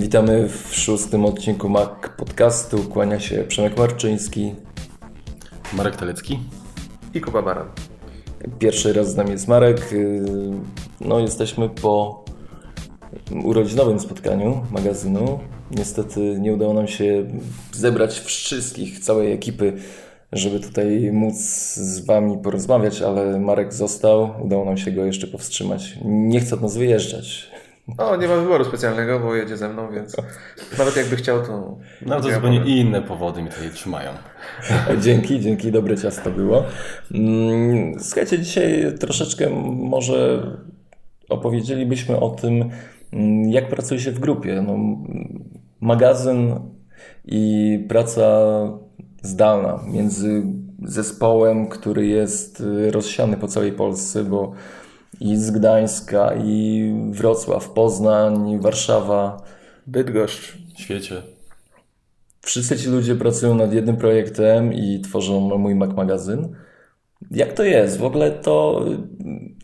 Witamy w szóstym odcinku Mac Podcastu. Kłania się Przemek Marczyński. Marek Telecki. I Kuba Baran. Pierwszy raz z nami jest Marek. No, jesteśmy po urodzinowym spotkaniu magazynu. Niestety nie udało nam się zebrać wszystkich, całej ekipy, żeby tutaj móc z Wami porozmawiać, ale Marek został. Udało nam się go jeszcze powstrzymać. Nie chce od nas wyjeżdżać. No, nie ma wyboru specjalnego, bo jedzie ze mną, więc nawet jakby chciał, to... No to zupełnie inne powody mnie tutaj trzymają. Dzięki, dzięki, dobre ciasto było. Mm, słuchajcie, dzisiaj troszeczkę może opowiedzielibyśmy o tym, mm, jak pracuje się w grupie. No, magazyn i praca zdalna między zespołem, który jest rozsiany po całej Polsce, bo i z Gdańska, i Wrocław, Poznań, Warszawa, Bydgoszcz. W świecie. Wszyscy ci ludzie pracują nad jednym projektem i tworzą mój Mac magazyn. Jak to jest? W ogóle to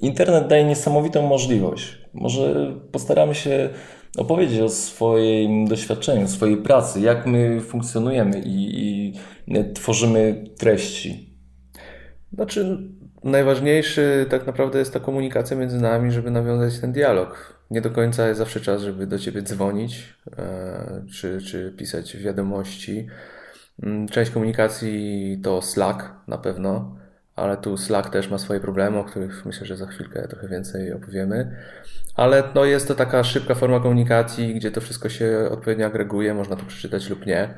internet daje niesamowitą możliwość. Może postaramy się opowiedzieć o swoim doświadczeniu, swojej pracy, jak my funkcjonujemy i, i tworzymy treści. Znaczy, najważniejszy tak naprawdę jest ta komunikacja między nami, żeby nawiązać ten dialog. Nie do końca jest zawsze czas, żeby do ciebie dzwonić e, czy, czy pisać wiadomości. Mm, część komunikacji to Slack na pewno, ale tu Slack też ma swoje problemy, o których myślę, że za chwilkę trochę więcej opowiemy. Ale no jest to taka szybka forma komunikacji, gdzie to wszystko się odpowiednio agreguje, można to przeczytać lub nie.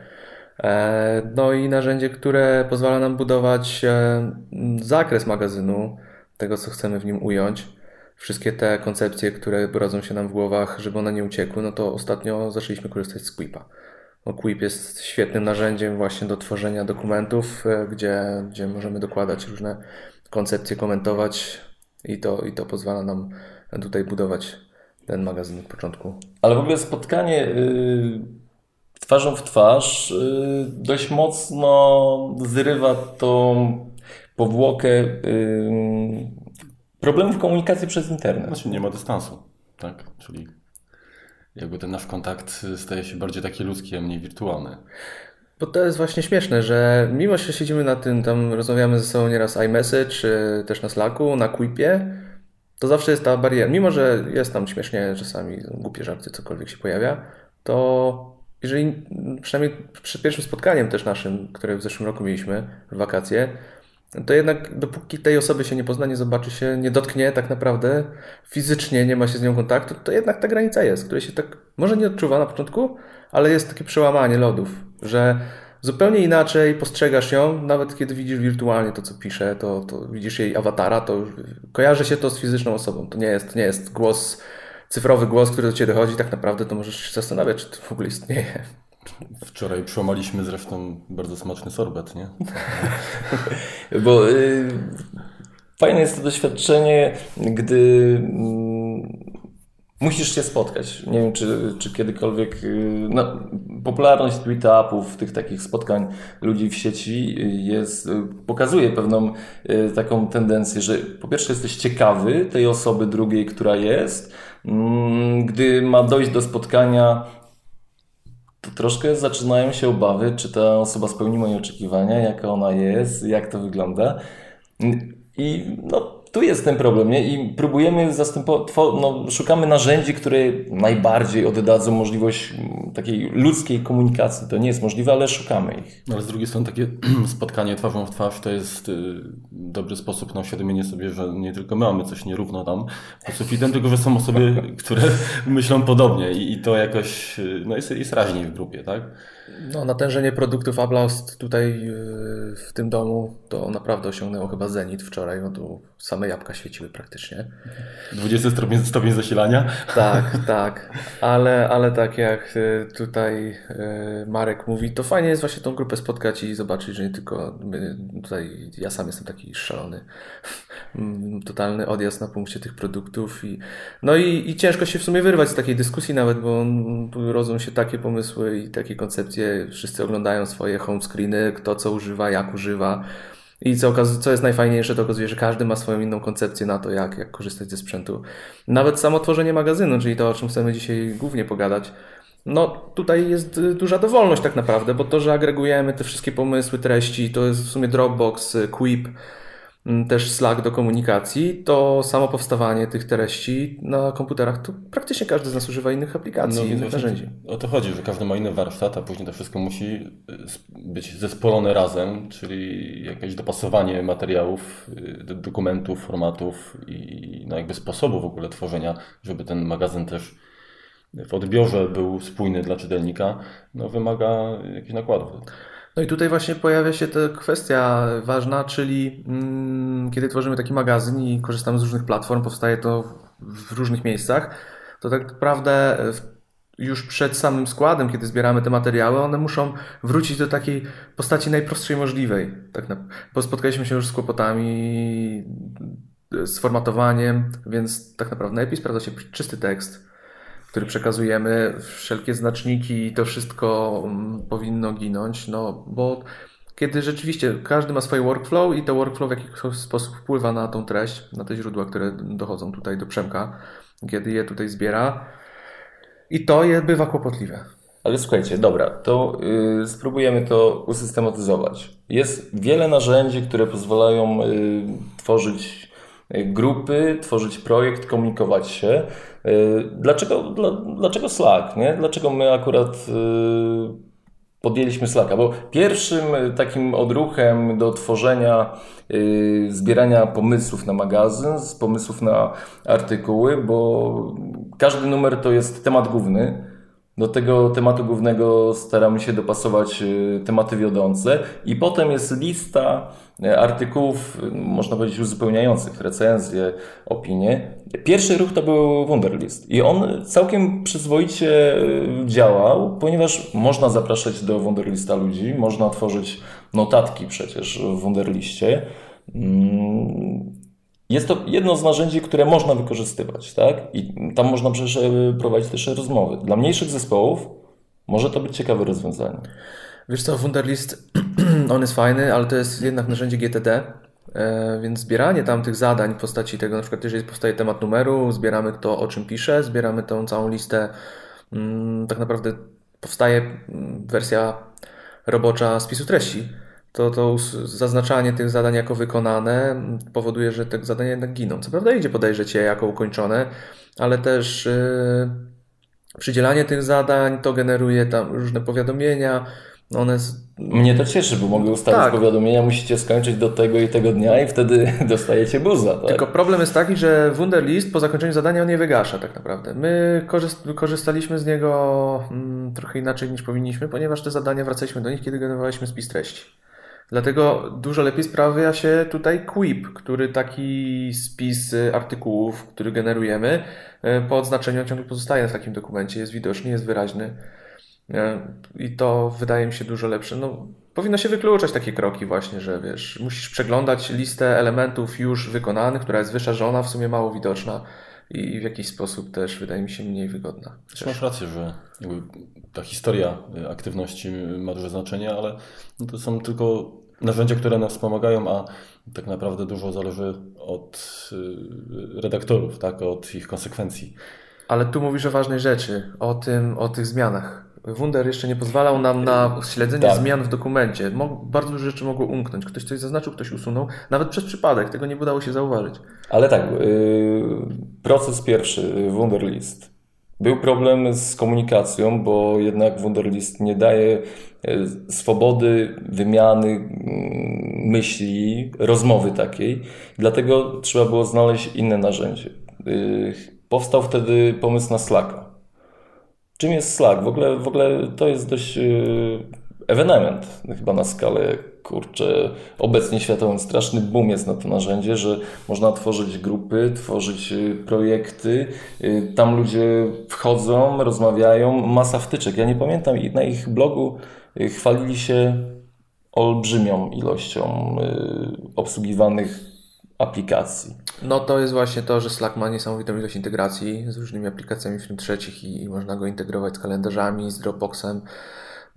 E, no i narzędzie, które pozwala nam budować e, zakres magazynu, tego co chcemy w nim ująć. Wszystkie te koncepcje, które rodzą się nam w głowach, żeby one nie uciekły, no to ostatnio zaczęliśmy korzystać z Quipa. No, Quip jest świetnym narzędziem właśnie do tworzenia dokumentów, e, gdzie, gdzie możemy dokładać różne koncepcje, komentować i to, i to pozwala nam tutaj budować ten magazyn od początku. Ale w ogóle spotkanie yy, twarzą w twarz yy, dość mocno zrywa tą powłokę yy, problemów komunikacji przez internet. Znaczy nie ma dystansu, tak? Czyli jakby ten nasz kontakt staje się bardziej taki ludzki, a mniej wirtualny. Bo to jest właśnie śmieszne, że mimo, że siedzimy na tym, tam rozmawiamy ze sobą nieraz iMessage, czy też na Slacku, na Quipie, to zawsze jest ta bariera. Mimo, że jest tam śmiesznie, czasami głupie żarty, cokolwiek się pojawia, to jeżeli przynajmniej przed pierwszym spotkaniem też naszym, które w zeszłym roku mieliśmy w wakacje, to jednak dopóki tej osoby się nie pozna, nie zobaczy się, nie dotknie tak naprawdę, fizycznie nie ma się z nią kontaktu, to jednak ta granica jest, której się tak może nie odczuwa na początku, ale jest takie przełamanie lodów, że zupełnie inaczej postrzegasz ją, nawet kiedy widzisz wirtualnie to, co pisze, to, to widzisz jej awatara, to kojarzy się to z fizyczną osobą. To nie jest, nie jest głos, cyfrowy głos, który do ciebie dochodzi, tak naprawdę to możesz się zastanawiać, czy to w ogóle istnieje. Wczoraj przełamaliśmy zresztą bardzo smaczny sorbet, nie? Bo y, fajne jest to doświadczenie, gdy y, musisz się spotkać. Nie wiem, czy, czy kiedykolwiek y, no, popularność meetupów, tych takich spotkań ludzi w sieci jest, y, pokazuje pewną y, taką tendencję, że po pierwsze jesteś ciekawy tej osoby drugiej, która jest. Mm, gdy ma dojść do spotkania, to troszkę zaczynają się obawy, czy ta osoba spełni moje oczekiwania, jaka ona jest, jak to wygląda. I no, tu jest ten problem, nie? I próbujemy zastępować, no, szukamy narzędzi, które najbardziej oddadzą możliwość mm, takiej ludzkiej komunikacji. To nie jest możliwe, ale szukamy ich. No, ale z drugiej strony takie spotkanie twarzą w twarz to jest y, dobry sposób na uświadomienie sobie, że nie tylko my mamy coś nierówno tam pod sufitem, tylko że są osoby, które myślą podobnie i, to jakoś y, no, jest, jest raźniej w grupie, tak? No, natężenie produktów Ablast tutaj y, w tym domu to naprawdę osiągnęło chyba zenit wczoraj, no tu same jabłka świeciły praktycznie. 20 stopień, stopień zasilania? Tak, tak, ale, ale tak jak y, tutaj y, Marek mówi, to fajnie jest właśnie tą grupę spotkać i zobaczyć, że nie tylko my, tutaj, ja sam jestem taki szalony, totalny odjazd na punkcie tych produktów i no i, i ciężko się w sumie wyrwać z takiej dyskusji nawet, bo tu rodzą się takie pomysły i takie koncepcje, wszyscy oglądają swoje home screeny, kto co używa, jak używa, i co, co jest najfajniejsze, to okazuje, że każdy ma swoją inną koncepcję na to, jak, jak korzystać ze sprzętu. Nawet samo tworzenie magazynu, czyli to, o czym chcemy dzisiaj głównie pogadać, no tutaj jest y, duża dowolność tak naprawdę, bo to, że agregujemy te wszystkie pomysły, treści, to jest w sumie Dropbox, y, Quip, też Slack do komunikacji, to samo powstawanie tych treści na komputerach, to praktycznie każdy z nas używa innych aplikacji, No, innych narzędzi. O to chodzi, że każdy ma inny warsztat, a później to wszystko musi y, być zespolone razem, czyli jakieś dopasowanie materiałów, y, do- dokumentów, formatów i no jakby sposobu w ogóle tworzenia, żeby ten magazyn też w odbiorze był spójny dla czytelnika, no wymaga jakichś nakładów. No i tutaj właśnie pojawia się ta kwestia ważna, czyli mm, kiedy tworzymy taki magazyn i korzystamy z różnych platform, powstaje to w różnych miejscach, to tak naprawdę e, już przed samym składem, kiedy zbieramy te materiały, one muszą wrócić do takiej postaci najprostszej możliwej. Tak na, bo spotkaliśmy się już z kłopotami e, z formatowaniem, więc tak naprawdę najlepiej sprawdza się czysty tekst, który przekazujemy, wszelkie znaczniki i to wszystko mm, powinno ginąć, no bo kiedy rzeczywiście każdy ma swoje workflow i to workflow w jakiś sposób wpływa na tą treść, na te źródła, które dochodzą tutaj do Przemka, kiedy je tutaj zbiera i to je bywa kłopotliwe. Ale słuchajcie, dobra, to y, spróbujemy to usystematyzować. Jest wiele narzędzi, które pozwalają y, tworzyć grupy, tworzyć projekt, komunikować się. Y, dlaczego, dla, dlaczego Slack? Nie? Dlaczego my akurat y, podjęliśmy Slacka? Bo pierwszym y, takim odruchem do tworzenia, y, zbierania pomysłów na magazyn, z pomysłów na artykuły, bo każdy numer to jest temat główny. Do tego tematu głównego staramy się dopasować y, tematy wiodące i potem jest lista y, artykułów, y, można powiedzieć, uzupełniających, recenzje, opinie. Pierwszy ruch to był Wunderlist i on całkiem przyzwoicie działał, ponieważ można zapraszać do Wunderlista ludzi, można tworzyć notatki przecież w Wunderliście. Jest to jedno z narzędzi, które można wykorzystywać, tak? I tam można przecież e, prowadzić też rozmowy. Dla mniejszych zespołów może to być ciekawe rozwiązanie. Wiesz co, Wunderlist, on jest fajny, ale to jest jednak narzędzie GTD, e, więc zbieranie tam tych zadań w postaci tego, na przykład jeżeli powstaje temat numeru, zbieramy to, o czym pisze, zbieramy tą całą listę, mm, tak naprawdę powstaje mm, wersja robocza spisu treści. To, to zaznaczanie tych zadań jako wykonane powoduje, że te zadania jednak giną. Co prawda idzie podejrzeć je jako ukończone, ale też yy, przydzielanie tych zadań to generuje tam różne powiadomienia. One s- Mnie to cieszy, bo mogę ustawić Tak. powiadomienia, musicie skończyć do tego i tego dnia i wtedy dostajecie buza, tak? Tylko problem jest taki, że Wunderlist po zakończeniu zadania on nie wygasza tak naprawdę. My korzyst- korzystaliśmy z niego mm, trochę inaczej niż powinniśmy, ponieważ te zadania wracaliśmy do nich, kiedy generowaliśmy spis treści. Dlatego dużo lepiej sprawia się tutaj Quip, który taki spis y, artykułów, który generujemy, y, po odznaczeniu ciągle pozostaje w takim dokumencie, jest widoczny, jest wyraźny. E, I to wydaje mi się dużo lepsze. No, powinno się wykluczać takie kroki właśnie, że wiesz, musisz przeglądać listę elementów już wykonanych, która jest wyszarzona, w sumie mało widoczna i w jakiś sposób też wydaje mi się mniej wygodna. Też masz rację, że ta historia y, aktywności ma duże znaczenie, ale no to są tylko narzędzia, które nas pomagają, a tak naprawdę dużo zależy od y, redaktorów, tak, od ich konsekwencji. Ale tu mówisz o ważnej rzeczy, o tym, o tych zmianach. Wunder jeszcze nie pozwalał nam na śledzenie Tak. zmian w dokumencie. Bardzo dużo rzeczy mogło umknąć. Ktoś coś zaznaczył, ktoś usunął, nawet przez przypadek. Tego nie udało się zauważyć. Ale tak, yy, proces pierwszy, Wunderlist. Był problem z komunikacją, bo jednak Wunderlist nie daje yy, swobody wymiany yy, myśli, rozmowy takiej. Dlatego trzeba było znaleźć inne narzędzie. Yy, Powstał wtedy pomysł na Slacka. Czym jest Slack? W ogóle, w ogóle to jest dość yy, ewenement chyba na skalę, kurczę, obecnie światowym straszny boom jest na to narzędzie, że można tworzyć grupy, tworzyć yy, projekty, yy, tam ludzie wchodzą, rozmawiają, masa wtyczek. Ja nie pamiętam, na ich blogu yy, chwalili się olbrzymią ilością obsługiwanych aplikacji. No to jest właśnie to, że Slack ma niesamowitą ilość integracji z różnymi aplikacjami firm trzecich i, i można go integrować z kalendarzami, z Dropboxem.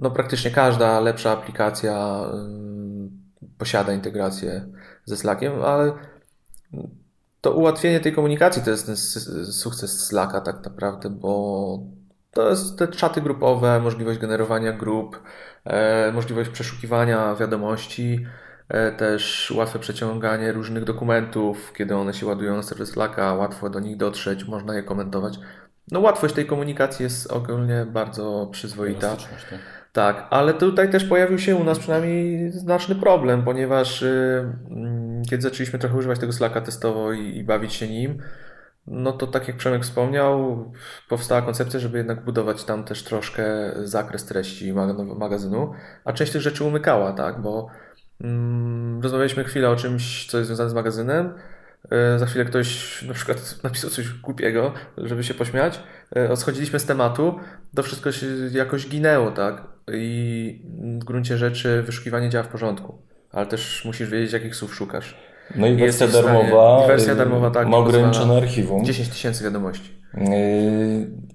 No praktycznie każda lepsza aplikacja ym, posiada integrację ze Slackiem, ale to ułatwienie tej komunikacji to jest ten sukces Slacka tak naprawdę, bo To jest te czaty grupowe, możliwość generowania grup, e, możliwość przeszukiwania wiadomości, e, też łatwe przeciąganie różnych dokumentów, kiedy one się ładują na serwer Slacka, łatwo do nich dotrzeć, można je komentować. No łatwość tej komunikacji jest ogólnie bardzo przyzwoita. Tak. Tak, ale tutaj też pojawił się u nas przynajmniej znaczny problem, ponieważ y, mm, kiedy zaczęliśmy trochę używać tego Slacka testowo i, i bawić się nim, no to tak jak Przemek wspomniał, powstała koncepcja, żeby jednak budować tam też troszkę zakres treści mag- magazynu, a część tych rzeczy umykała, tak, bo mm, rozmawialiśmy chwilę o czymś, co jest związane z magazynem, Za chwilę ktoś na przykład napisał coś głupiego, żeby się pośmiać. E, Schodziliśmy z tematu, to wszystko się jakoś ginęło, tak? I w gruncie rzeczy wyszukiwanie działa w porządku, ale też musisz wiedzieć, jakich słów szukasz. No i wersja darmowa, i wersja darmowa, tak, ma ograniczone archiwum. 10 tysięcy wiadomości. Yy,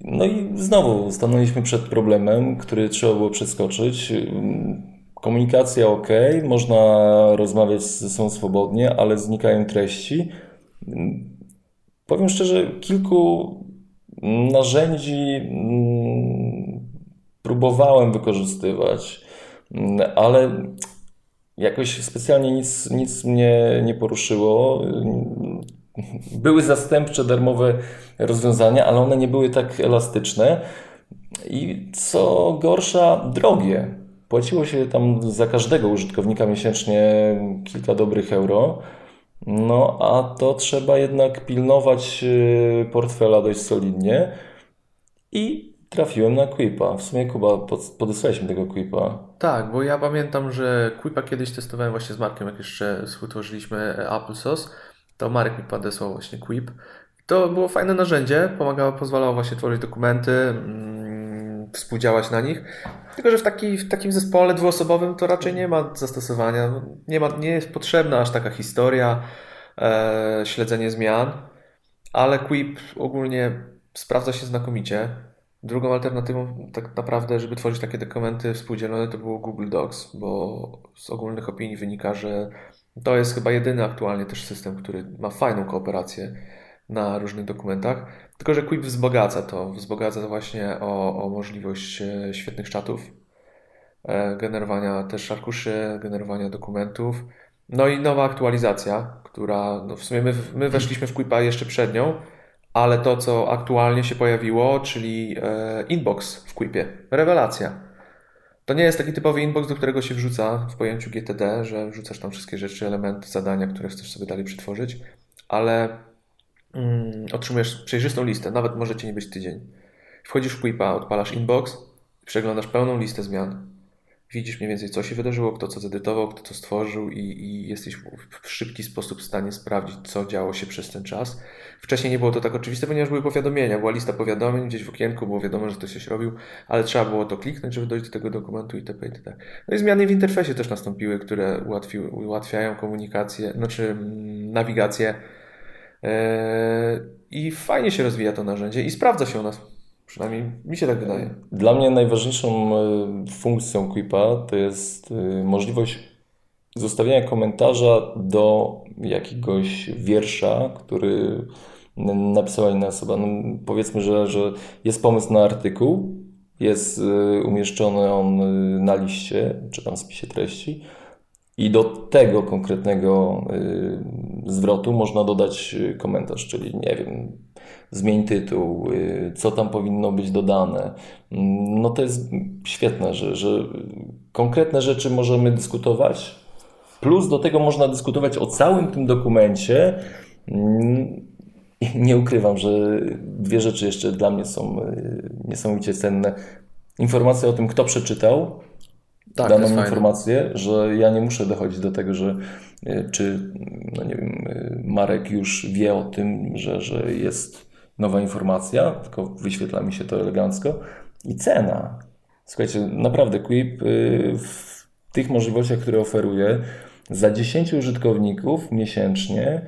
No i znowu stanęliśmy przed problemem, który trzeba było przeskoczyć. Komunikacja ok, można rozmawiać ze sobą swobodnie, ale znikają treści. Powiem szczerze, kilku narzędzi mm, próbowałem wykorzystywać, mm, ale jakoś specjalnie nic, nic mnie nie poruszyło. Były zastępcze darmowe rozwiązania, ale one nie były tak elastyczne i co gorsza, drogie. Płaciło się tam za każdego użytkownika miesięcznie kilka dobrych euro. No, a to trzeba jednak pilnować y, portfela dość solidnie. I trafiłem na Quipa. W sumie Kuba, pod- podesłałeś mi tego Quipa. Tak, bo ja pamiętam, że Quipa kiedyś testowałem właśnie z Markiem, jak jeszcze współtworzyliśmy e, Applesauce, to Marek mi podesłał właśnie Quip. To było fajne narzędzie, pomagało, pozwalało właśnie tworzyć dokumenty, mm, współdziałać na nich. Tylko, że w, taki, w takim zespole dwuosobowym to raczej nie ma zastosowania. Nie, ma, nie jest potrzebna aż taka historia, e, śledzenie zmian, ale Quip ogólnie sprawdza się znakomicie. Drugą alternatywą tak naprawdę, żeby tworzyć takie dokumenty współdzielone, to było Google Docs, bo z ogólnych opinii wynika, że to jest chyba jedyny aktualnie też system, który ma fajną kooperację na różnych dokumentach. Tylko, że Quip wzbogaca to, wzbogaca właśnie o, o możliwość e, świetnych czatów, e, generowania też arkuszy, generowania dokumentów. No i nowa aktualizacja, która no w sumie my, my weszliśmy w Quipa jeszcze przed nią, ale to, co aktualnie się pojawiło, czyli e, inbox w Quipie, rewelacja. To nie jest taki typowy inbox, do którego się wrzuca w pojęciu GTD, że wrzucasz tam wszystkie rzeczy, elementy, zadania, które chcesz sobie dalej przetworzyć, ale otrzymujesz przejrzystą listę, nawet może cię nie być tydzień. Wchodzisz w Quipa, odpalasz inbox, przeglądasz pełną listę zmian. Widzisz mniej więcej, co się wydarzyło, kto co zedytował, kto to stworzył i, i jesteś w, szybki sposób w stanie sprawdzić, co działo się przez ten czas. Wcześniej nie było to tak oczywiste, ponieważ były powiadomienia. Była lista powiadomień, gdzieś w okienku było wiadomo, że ktoś coś robił, ale trzeba było to kliknąć, żeby dojść do tego dokumentu itp. itd. No i zmiany w interfejsie też nastąpiły, które ułatwiły, ułatwiają komunikację, znaczy mm, nawigację. Eee, I fajnie się rozwija to narzędzie i sprawdza się u nas. Przynajmniej mi się tak wydaje. Dla mnie najważniejszą y, funkcją Quipa to jest y, możliwość zostawienia komentarza do jakiegoś wiersza, który napisała inna osoba. No, powiedzmy, że, że jest pomysł na artykuł, jest y, umieszczony on na liście, czy tam spisie treści i do tego konkretnego y, zwrotu można dodać y, komentarz, czyli nie wiem, zmień tytuł, y, co tam powinno być dodane. Mm, No to jest świetne, że, że konkretne rzeczy możemy dyskutować, plus do tego można dyskutować o całym tym dokumencie. I Nie ukrywam, że dwie rzeczy jeszcze dla mnie są y, niesamowicie cenne. Informacja o tym, kto przeczytał, Tak, daną jest fajne. informację, że ja nie muszę dochodzić do tego, że y, czy no nie wiem, y, Marek już wie o tym, że, że jest nowa informacja, tylko wyświetla mi się to elegancko. I cena. Słuchajcie, naprawdę Quip y, w tych możliwościach, które oferuje, za 10 użytkowników miesięcznie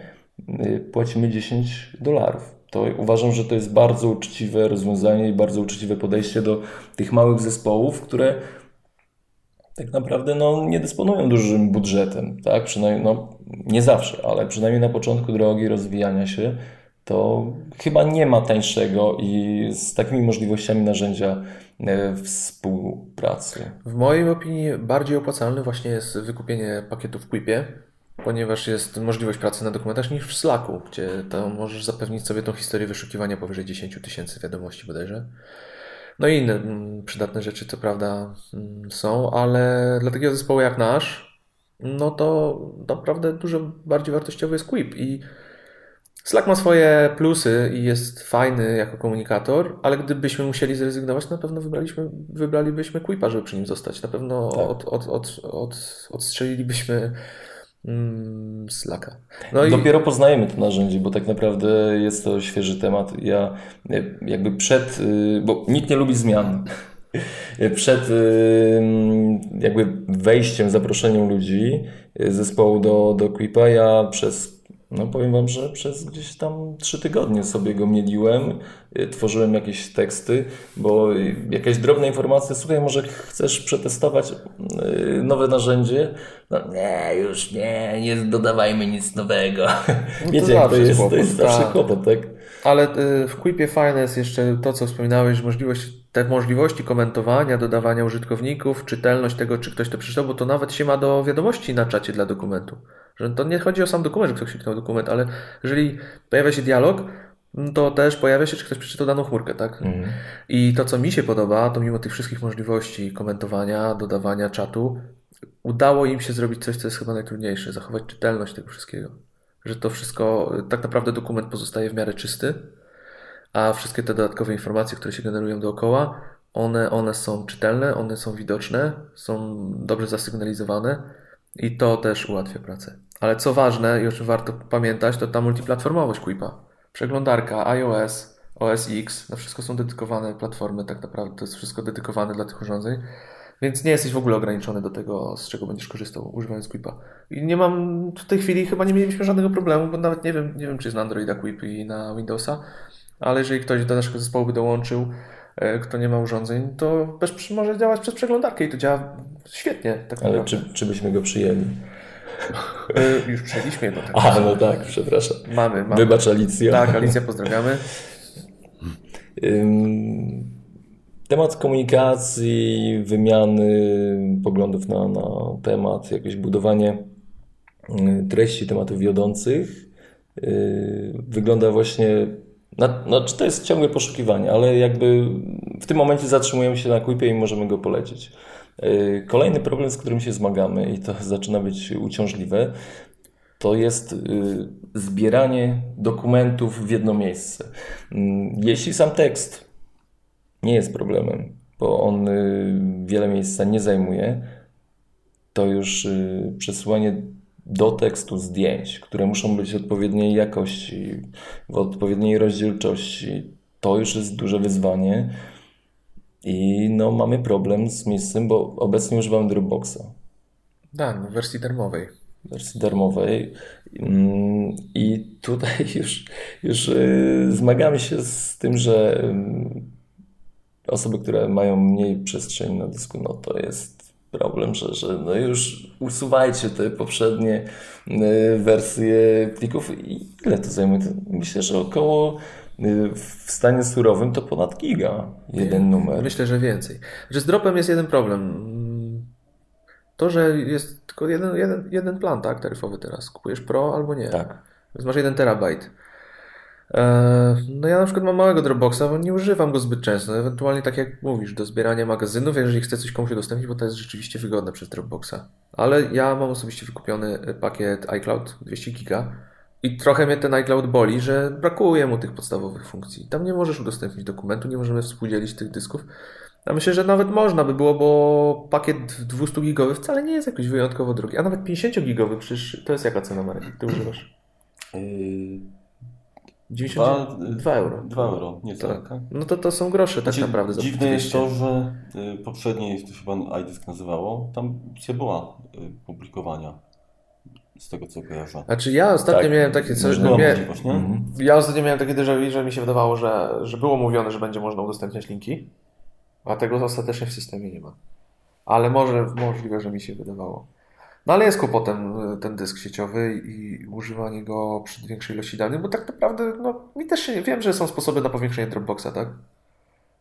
płacimy 10 dolarów. To uważam, że to jest bardzo uczciwe rozwiązanie i bardzo uczciwe podejście do tych małych zespołów, które tak naprawdę no, nie dysponują dużym budżetem, tak? Przynajmniej, no, nie zawsze, ale przynajmniej na początku drogi rozwijania się, to chyba nie ma tańszego i z takimi możliwościami narzędzia e, współpracy. W mojej opinii bardziej opłacalne właśnie jest wykupienie pakietów w Quipie, ponieważ jest możliwość pracy na dokumentach niż w Slacku, gdzie to możesz zapewnić sobie tą historię wyszukiwania powyżej 10 tysięcy wiadomości bodajże. No i inne mm, przydatne rzeczy, co prawda, mm, są, ale dla takiego zespołu jak nasz, no to naprawdę dużo bardziej wartościowy jest Quip i Slack ma swoje plusy i jest fajny jako komunikator, ale gdybyśmy musieli zrezygnować, na pewno wybraliśmy, wybralibyśmy Quipa, żeby przy nim zostać. Na pewno tak. od, od, od, od, odstrzelilibyśmy Slacka. No Dopiero i... poznajemy to narzędzie, bo tak naprawdę jest to świeży temat. Ja jakby przed, y, bo nikt nie lubi zmian. Przed y, jakby wejściem, zaproszeniem ludzi y, zespołu do, do Quipa, ja przez no powiem Wam, że przez gdzieś tam trzy tygodnie sobie go mieliłem, y, tworzyłem jakieś teksty, bo jakaś drobna informacja, słuchaj, może chcesz przetestować y, nowe narzędzie? No nie, już nie, nie dodawajmy nic nowego. No Wiecie, jak to jest, to jest zawsze tak. kłopot, tak? Ale y, w Quipie fajne jest jeszcze to, co wspominałeś, możliwość, te możliwości komentowania, dodawania użytkowników, czytelność tego, czy ktoś to przeczytał, bo to nawet się ma do wiadomości na czacie dla dokumentu. Że to nie chodzi o sam dokument, że ktoś kliknął dokument, ale jeżeli pojawia się dialog, to też pojawia się, czy ktoś przeczytał daną chmurkę, tak? Mm. I to, co mi się podoba, to mimo tych wszystkich możliwości komentowania, dodawania czatu, udało im się zrobić coś, co jest chyba najtrudniejsze, zachować czytelność tego wszystkiego. Że to wszystko, tak naprawdę dokument pozostaje w miarę czysty, a wszystkie te dodatkowe informacje, które się generują dookoła, one, one są czytelne, one są widoczne, są dobrze zasygnalizowane i to też ułatwia pracę. Ale co ważne i o czym warto pamiętać, to ta multiplatformowość Quipa. Przeglądarka, iOS, OS X, na wszystko są dedykowane platformy, tak naprawdę to jest wszystko dedykowane dla tych urządzeń. Więc nie jesteś w ogóle ograniczony do tego, z czego będziesz korzystał używając Quipa. I nie mam, w tej chwili chyba nie mieliśmy żadnego problemu, bo nawet nie wiem, nie wiem czy jest na Androida Quip i na Windowsa, ale jeżeli ktoś do naszego zespołu by dołączył, e, kto nie ma urządzeń, to bez, może działać przez przeglądarkę i to działa świetnie. Tak ale czy, czy byśmy go przyjęli? E, już przyjęliśmy jedno. Tak A, no tak, przepraszam. Mamy, mamy. Wybacz Alicja. Tak, Alicja, pozdrawiamy. Temat komunikacji, wymiany poglądów na, na temat, jakieś budowanie treści tematów wiodących y, wygląda właśnie na, no, to jest ciągłe poszukiwanie, ale jakby w tym momencie zatrzymujemy się na Quipie i możemy go polecić. Y, kolejny problem, z którym się zmagamy i to zaczyna być uciążliwe, to jest y, zbieranie dokumentów w jedno miejsce. Mm, jeśli sam tekst nie jest problemem, bo on y, wiele miejsca nie zajmuje, to już przesyłanie do tekstu zdjęć, które muszą być odpowiedniej jakości, w odpowiedniej rozdzielczości, to już jest duże wyzwanie. I no, mamy problem z miejscem, bo obecnie używam Dropboxa. Tak, w wersji darmowej. W wersji darmowej. Mm, I tutaj już, już y, zmagamy się z tym, że osoby, które mają mniej przestrzeni na dysku, no to jest problem, że, że no już usuwajcie te poprzednie y, wersje plików. I ile to zajmuje? Myślę, że około Y, w stanie surowym to ponad giga jeden numer. Myślę, że więcej. Że z dropem jest jeden problem. To, że jest tylko jeden, jeden, jeden plan tak, taryfowy teraz. Kupujesz Pro albo nie. Tak. Więc masz jeden terabajt. E, no ja na przykład mam małego Dropboxa, bo nie używam go zbyt często. Ewentualnie tak jak mówisz, do zbierania magazynów, jeżeli chcę coś komuś udostępnić, bo to jest rzeczywiście wygodne przez Dropboxa. Ale ja mam osobiście wykupiony pakiet iCloud 200 giga i trochę mnie ten iCloud boli, że brakuje mu tych podstawowych funkcji. Tam nie możesz udostępnić dokumentu, nie możemy współdzielić tych dysków. A myślę, że nawet można by było, bo pakiet 200 gigowy wcale nie jest jakoś wyjątkowo drogi. A nawet 50 gigowy, przecież to jest jaka cena, Marek? Ty używasz? Yy, 92 euro. 2 euro, nie tak. tak. No to to są grosze tak znaczy, naprawdę. Dziwne jest to, że y, poprzednie, to się chyba iDisk nazywało, tam się była y, publikowania z tego co kojarzę. Znaczy ja ostatnio tak, miałem takie coś, że mia... mhm. ja ostatnio miałem takie déjà że mi się wydawało, że, że było mówione, że będzie można udostępniać linki, a tego ostatecznie w systemie nie ma. Ale może możliwe, że mi się wydawało. No ale jest kłopotem e, ten dysk sieciowy i używanie go przy większej ilości danych, bo tak naprawdę, no mi też się nie wiem, że są sposoby na powiększenie Dropboxa, tak?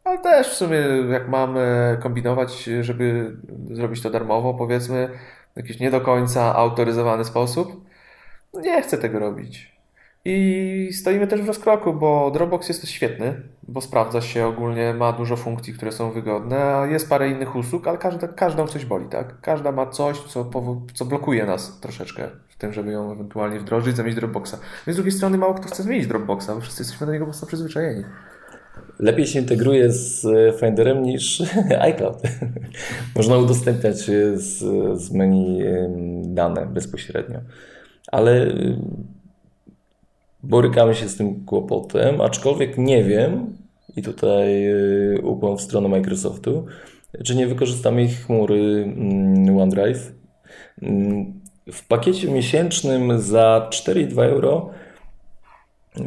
Ale też w sumie jak mamy kombinować, żeby zrobić to darmowo, powiedzmy, w jakiś nie do końca autoryzowany sposób, nie chcę tego robić. I stoimy też w rozkroku, bo Dropbox jest świetny, bo sprawdza się ogólnie, ma dużo funkcji, które są wygodne, a jest parę innych usług, ale każda, każdą coś boli, tak? Każda ma coś, co, co blokuje nas troszeczkę w tym, żeby ją ewentualnie wdrożyć, zamienić Dropboxa. Więc z drugiej strony mało kto chce zmienić Dropboxa, bo wszyscy jesteśmy do niego mocno przyzwyczajeni. Lepiej się integruje z Finderem niż iCloud. Można udostępniać z, z menu dane bezpośrednio. Ale borykamy się z tym kłopotem, aczkolwiek nie wiem, i tutaj y, ukłon w stronę Microsoftu, czy nie wykorzystamy ich chmury mm, OneDrive. Mm, w pakiecie miesięcznym za 4,2 euro,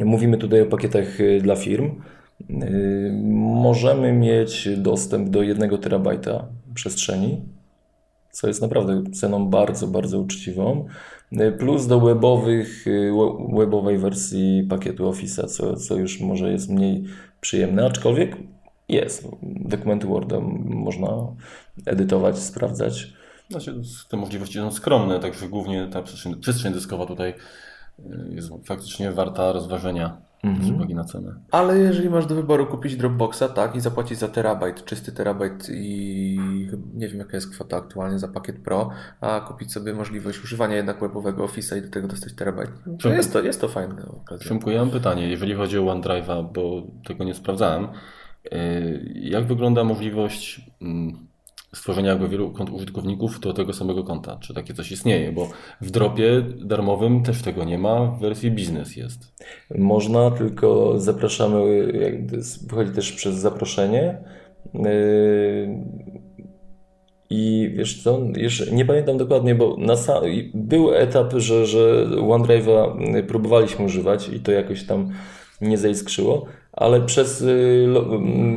mówimy tutaj o pakietach y, dla firm, y, możemy mieć dostęp do 1 terabajta przestrzeni, co jest naprawdę ceną bardzo, bardzo uczciwą. Plus do webowych, y, webowej wersji pakietu Office'a, co, co już może jest mniej przyjemne, aczkolwiek jest. Dokumenty Worda można edytować, sprawdzać. Znaczy, te możliwości są skromne, także głównie ta przestrzeń, przestrzeń dyskowa tutaj y, jest faktycznie warta rozważenia mhm. z uwagi na cenę. Ale jeżeli masz do wyboru kupić Dropboxa, tak, i zapłacić za terabajt, czysty terabajt i nie wiem jaka jest kwota aktualnie za pakiet Pro, a kupić sobie możliwość używania jednak webowego Office'a i do tego dostać terabajt. To jest, to, jest to fajne. Przemku, ja mam pytanie, jeżeli chodzi o OneDrive'a, bo tego nie sprawdzałem. Y, jak wygląda możliwość mm, stworzenia jakby wielu kont użytkowników do tego samego konta. Czy takie coś istnieje? Bo w dropie darmowym też tego nie ma, w wersji biznes jest. Można, tylko zapraszamy, wychodzi też przez zaproszenie. Yy, I wiesz co, jeszcze nie pamiętam dokładnie, bo na był etap, że, że OneDrive'a próbowaliśmy używać i to jakoś tam nie zaiskrzyło, ale przez y,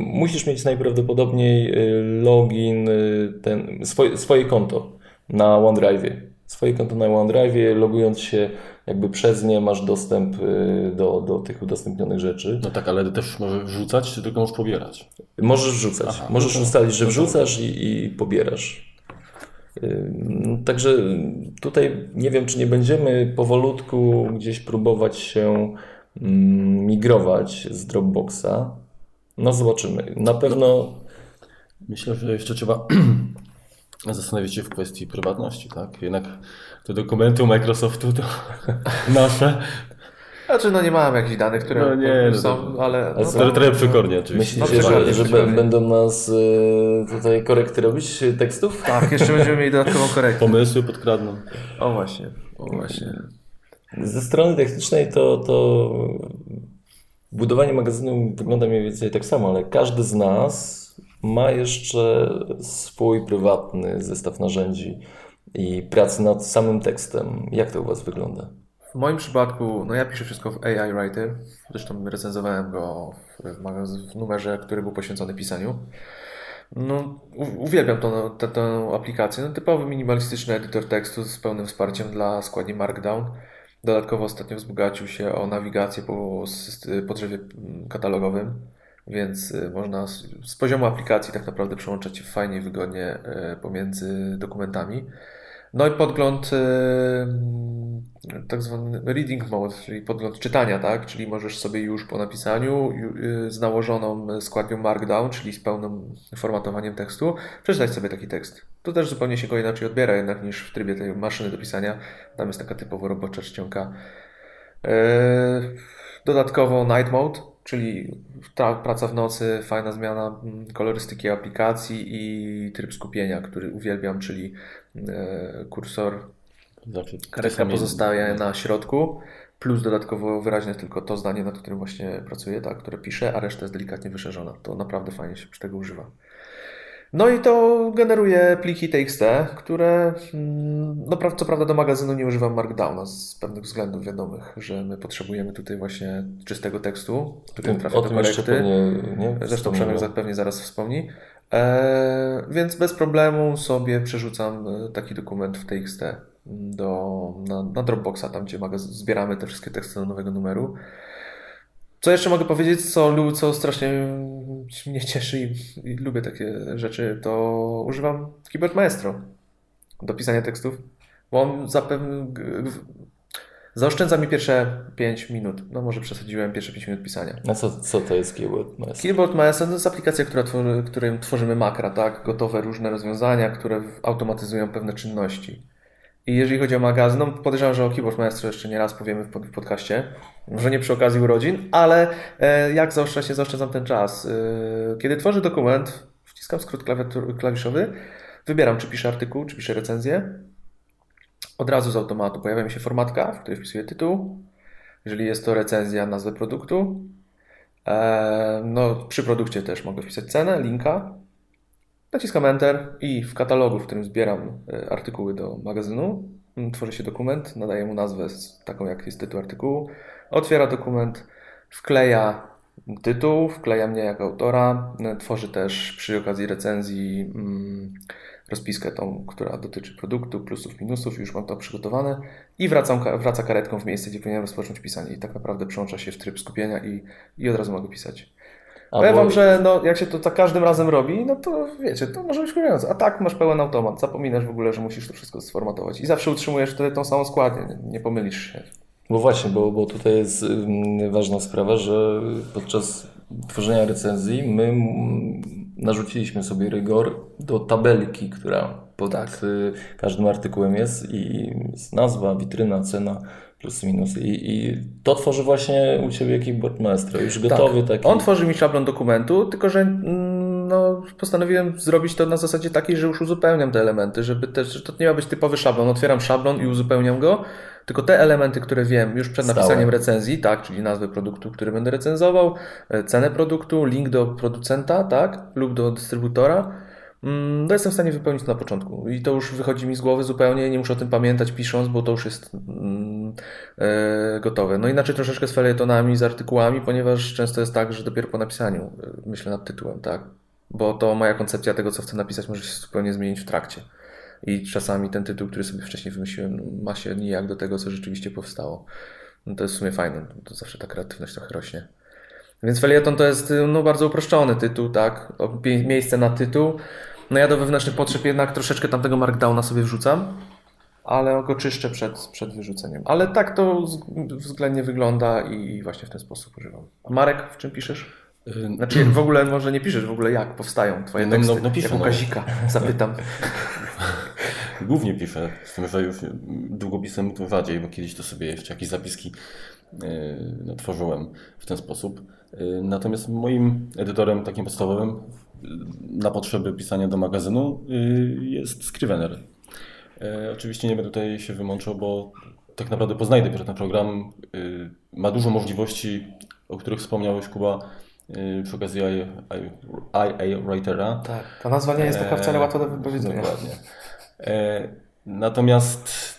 musisz mieć najprawdopodobniej y, login, y, ten, swoje, swoje konto na OneDrive. Swoje konto na OneDrive, logując się jakby przez nie masz dostęp do, do tych udostępnionnych rzeczy. No tak, ale też możesz wrzucać, czy tylko możesz pobierać? Możesz wrzucać. Aha, możesz no to, ustalić, że wrzucasz i, i pobierasz. Także tutaj nie wiem, czy nie będziemy powolutku gdzieś próbować się migrować z Dropboxa. No zobaczymy. Na pewno. Myślę, że jeszcze trzeba zastanowić się w kwestii prywatności, tak? Jednak te dokumenty Microsoftu to nasze. Znaczy, no nie mam jakichś danych, które no nie, są, no, ale... No, ale trochę przykornie oczywiście. Myślicie, no, że, że, że będą nas y, tutaj korekty robić tekstów? Tak, jeszcze będziemy mieli dodatkową korektę. Pomysły podkradną. O właśnie, o właśnie. Ze strony technicznej to, to budowanie magazynu wygląda mniej więcej tak samo, ale każdy z nas ma jeszcze swój prywatny zestaw narzędzi i pracy nad samym tekstem. Jak to u Was wygląda? W moim przypadku, no ja piszę wszystko w AI Writer, zresztą recenzowałem go w, w numerze, który był poświęcony pisaniu. No, uwielbiam tą, tę, tę aplikację. No, typowy minimalistyczny edytor tekstu z pełnym wsparciem dla składni Markdown. Dodatkowo ostatnio wzbogacił się o nawigację po, po drzewie katalogowym, więc y, można z poziomu aplikacji tak naprawdę przełączać się fajnie i wygodnie y, pomiędzy dokumentami. No i podgląd, y, tak zwany reading mode, czyli podgląd czytania, tak? Czyli możesz sobie już po napisaniu y, z nałożoną składnią Markdown, czyli z pełnym formatowaniem tekstu, przeczytać sobie taki tekst. To też zupełnie się go inaczej odbiera jednak niż w trybie tej maszyny do pisania. Tam jest taka typowo robocza czcionka. Y, dodatkowo night mode, czyli ta praca w nocy, fajna zmiana mm, kolorystyki aplikacji i tryb skupienia, który uwielbiam, czyli e, kursor karetka pozostaje na środku, plus dodatkowo wyraźnie tylko to zdanie, nad którym właśnie pracuję, tak, które piszę, a reszta jest delikatnie wyszerzona. To naprawdę fajnie się przy tego używa. No i to generuje pliki TXT, które, mm, no co prawda do magazynu nie używam Markdowna z pewnych względów wiadomych, że my potrzebujemy tutaj właśnie czystego tekstu, który trafia do korekty. Pewnie, nie? Zresztą Przemek pewnie zaraz wspomni. E, więc bez problemu sobie przerzucam e, taki dokument w TXT. do, na, na Dropboxa, tam gdzie magaz- zbieramy te wszystkie teksty do nowego numeru. Co jeszcze mogę powiedzieć, co, co strasznie mnie cieszy i, i lubię takie rzeczy, to używam Keyboard Maestro do pisania tekstów, bo on zapewne zaoszczędza mi pierwsze 5 minut. No może przesadziłem pierwsze 5 minut pisania. A co, co to jest Keyword Master? Keyboard Maestro to jest aplikacja, która którym tworzymy makra, tak? Gotowe różne rozwiązania, które automatyzują pewne czynności. I jeżeli chodzi o magazyn, no podejrzewam, że o Keyboard Maestro jeszcze nie raz powiemy w, pod, w podcaście. Może nie przy okazji urodzin, ale e, jak zaoszczędzam, się zaoszczędzam ten czas? E, kiedy tworzę dokument, wciskam skrót klawiszowy, wybieram, czy piszę artykuł, czy piszę recenzję. Od razu z automatu pojawia mi się formatka, w której wpisuję tytuł. Jeżeli jest to recenzja, nazwę produktu. E, no, przy produkcie też mogę wpisać cenę, linka. Naciskam Enter i w katalogu, w którym zbieram e, artykuły do magazynu, tworzy się dokument, nadaje mu nazwę taką, jak jest tytuł artykułu. Otwiera dokument, wkleja tytuł, wkleja mnie jako autora, e, tworzy też przy okazji recenzji rozpiskę tą, która dotyczy produktu, plusów, minusów, już mam to przygotowane i wracam, wraca karetką w miejsce, gdzie powinienem rozpocząć pisanie i tak naprawdę przełącza się w tryb skupienia i, i od razu mogę pisać. A, Powiem wam, że no, jak się to tak każdym razem robi, no to wiecie, to może być wkurzające. A tak masz pełen automat, zapominasz w ogóle, że musisz to wszystko sformatować i zawsze utrzymujesz wtedy tą samą składnię, nie, pomylisz się. Bo właśnie, bo, bo tutaj jest ważna sprawa, że podczas tworzenia recenzji my narzuciliśmy sobie rygor do tabelki, która pod Tak. y, każdym artykułem jest i jest nazwa, witryna, cena, plusy, minusy. I, I to tworzy właśnie u Ciebie Keyboard Maestro, już gotowy tak. taki. On tworzy mi szablon dokumentu, tylko że mm, no, postanowiłem zrobić to na zasadzie takiej, że już uzupełniam te elementy, żeby też, że to nie ma być typowy szablon. Otwieram szablon i uzupełniam go, tylko te elementy, które wiem już przed Stałe. napisaniem recenzji, tak, czyli nazwę produktu, który będę recenzował, e, cenę produktu, link do producenta, tak, lub do dystrybutora, mm, to jestem w stanie wypełnić na początku. I to już wychodzi mi z głowy zupełnie, nie muszę o tym pamiętać pisząc, bo to już jest mm, e, gotowe. No inaczej troszeczkę z felietonami, z artykułami, ponieważ często jest tak, że dopiero po napisaniu e, myślę nad tytułem, tak? Bo to moja koncepcja tego, co chcę napisać, może się zupełnie zmienić w trakcie. I czasami ten tytuł, który sobie wcześniej wymyśliłem, ma się nijak do tego, co rzeczywiście powstało. No to jest w sumie fajne, to zawsze ta kreatywność trochę rośnie. Więc felieton to jest no, bardzo uproszczony tytuł, tak? Miejsce na tytuł. No ja do wewnętrznych potrzeb jednak troszeczkę tamtego markdowna sobie wrzucam, ale go czyszczę przed, przed wyrzuceniem. Ale tak to względnie wygląda i właśnie w ten sposób używam. Marek, w czym piszesz? Znaczy w ogóle może nie piszesz w ogóle jak powstają twoje No, teksty. no, no piszę, jak no. Kazika, zapytam. Głównie piszę, z tym, że już długopisem to rzadziej, bo kiedyś to sobie jeszcze jakieś zapiski yy, no, tworzyłem w ten sposób. Yy, Natomiast moim edytorem takim podstawowym na potrzeby pisania do magazynu yy, jest Scrivener. Yy, Oczywiście nie będę tutaj się wymączał, bo tak naprawdę poznaję dopiero ten program. Yy, Ma dużo możliwości, o których wspomniałeś Kuba przy okazji IA Writera. Tak, ta nazwa nie jest taka wcale łatwa do wypowiedzenia. Dokładnie. E, natomiast